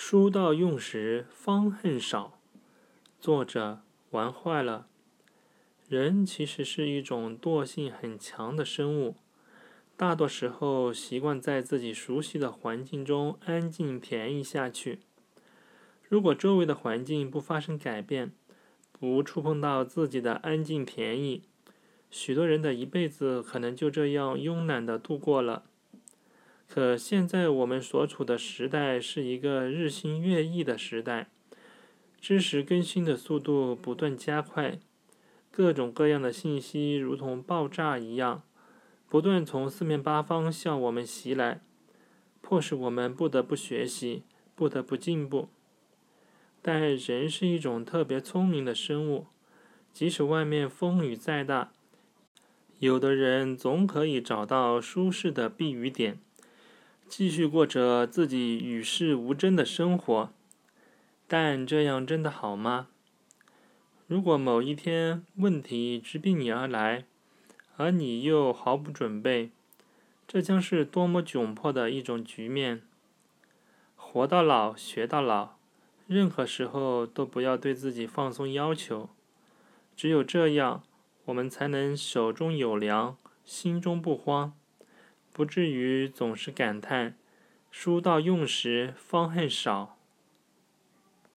书到用时方恨少。作者玩坏了。人其实是一种惰性很强的生物，大多时候习惯在自己熟悉的环境中安静便宜下去。如果周围的环境不发生改变，不触碰到自己的安静便宜，许多人的一辈子可能就这样慵懒的度过了。可现在我们所处的时代是一个日新月异的时代，知识更新的速度不断加快，各种各样的信息如同爆炸一样，不断从四面八方向我们袭来，迫使我们不得不学习，不得不进步。但人是一种特别聪明的生物，即使外面风雨再大，有的人总可以找到舒适的避雨点。继续过着自己与世无争的生活，但这样真的好吗？如果某一天问题直逼你而来，而你又毫不准备，这将是多么窘迫的一种局面！活到老，学到老，任何时候都不要对自己放松要求。只有这样，我们才能手中有粮，心中不慌。不至于总是感叹“书到用时方恨少”。